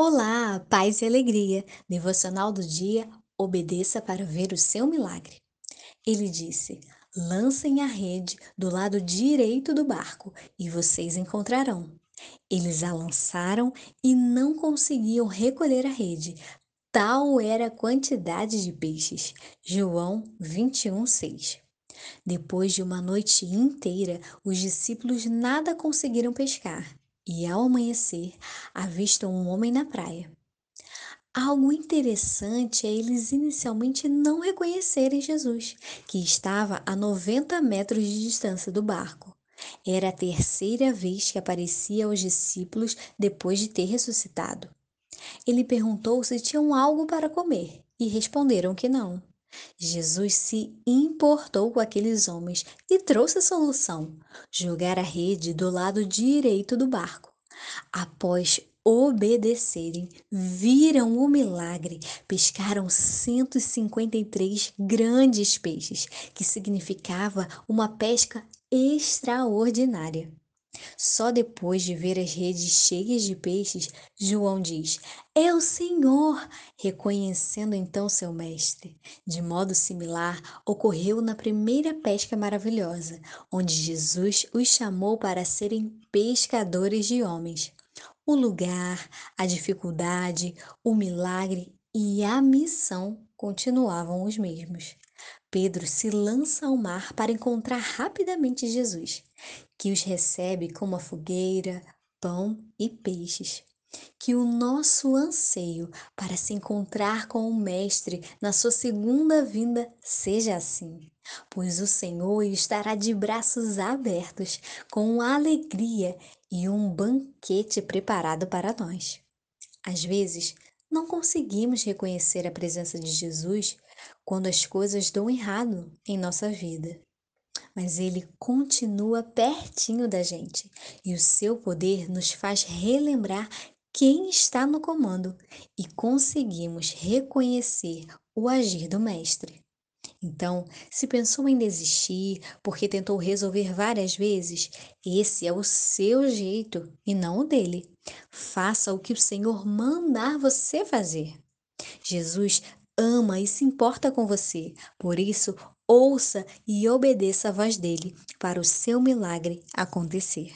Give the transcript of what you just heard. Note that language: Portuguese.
Olá, paz e alegria. Devocional do dia, obedeça para ver o seu milagre. Ele disse: Lancem a rede do lado direito do barco e vocês encontrarão. Eles a lançaram e não conseguiam recolher a rede. Tal era a quantidade de peixes. João 21:6. Depois de uma noite inteira, os discípulos nada conseguiram pescar e, ao amanhecer, avistam um homem na praia. Algo interessante é eles inicialmente não reconhecerem Jesus, que estava a 90 metros de distância do barco. Era a terceira vez que aparecia aos discípulos depois de ter ressuscitado. Ele perguntou se tinham algo para comer e responderam que não. Jesus se importou com aqueles homens e trouxe a solução: jogar a rede do lado direito do barco. Após obedecerem, viram o milagre, pescaram 153 grandes peixes, que significava uma pesca extraordinária. Só depois de ver as redes cheias de peixes, João diz: É o Senhor, reconhecendo então seu mestre. De modo similar, ocorreu na primeira pesca maravilhosa, onde Jesus os chamou para serem pescadores de homens. O lugar, a dificuldade, o milagre e a missão continuavam os mesmos. Pedro se lança ao mar para encontrar rapidamente Jesus, que os recebe com uma fogueira, pão e peixes. Que o nosso anseio para se encontrar com o Mestre na sua segunda vinda seja assim, pois o Senhor estará de braços abertos, com alegria e um banquete preparado para nós. Às vezes, não conseguimos reconhecer a presença de Jesus quando as coisas dão errado em nossa vida. Mas ele continua pertinho da gente e o seu poder nos faz relembrar quem está no comando e conseguimos reconhecer o agir do Mestre. Então, se pensou em desistir porque tentou resolver várias vezes, esse é o seu jeito e não o dele. Faça o que o Senhor mandar você fazer. Jesus ama e se importa com você, por isso, ouça e obedeça a voz dele para o seu milagre acontecer.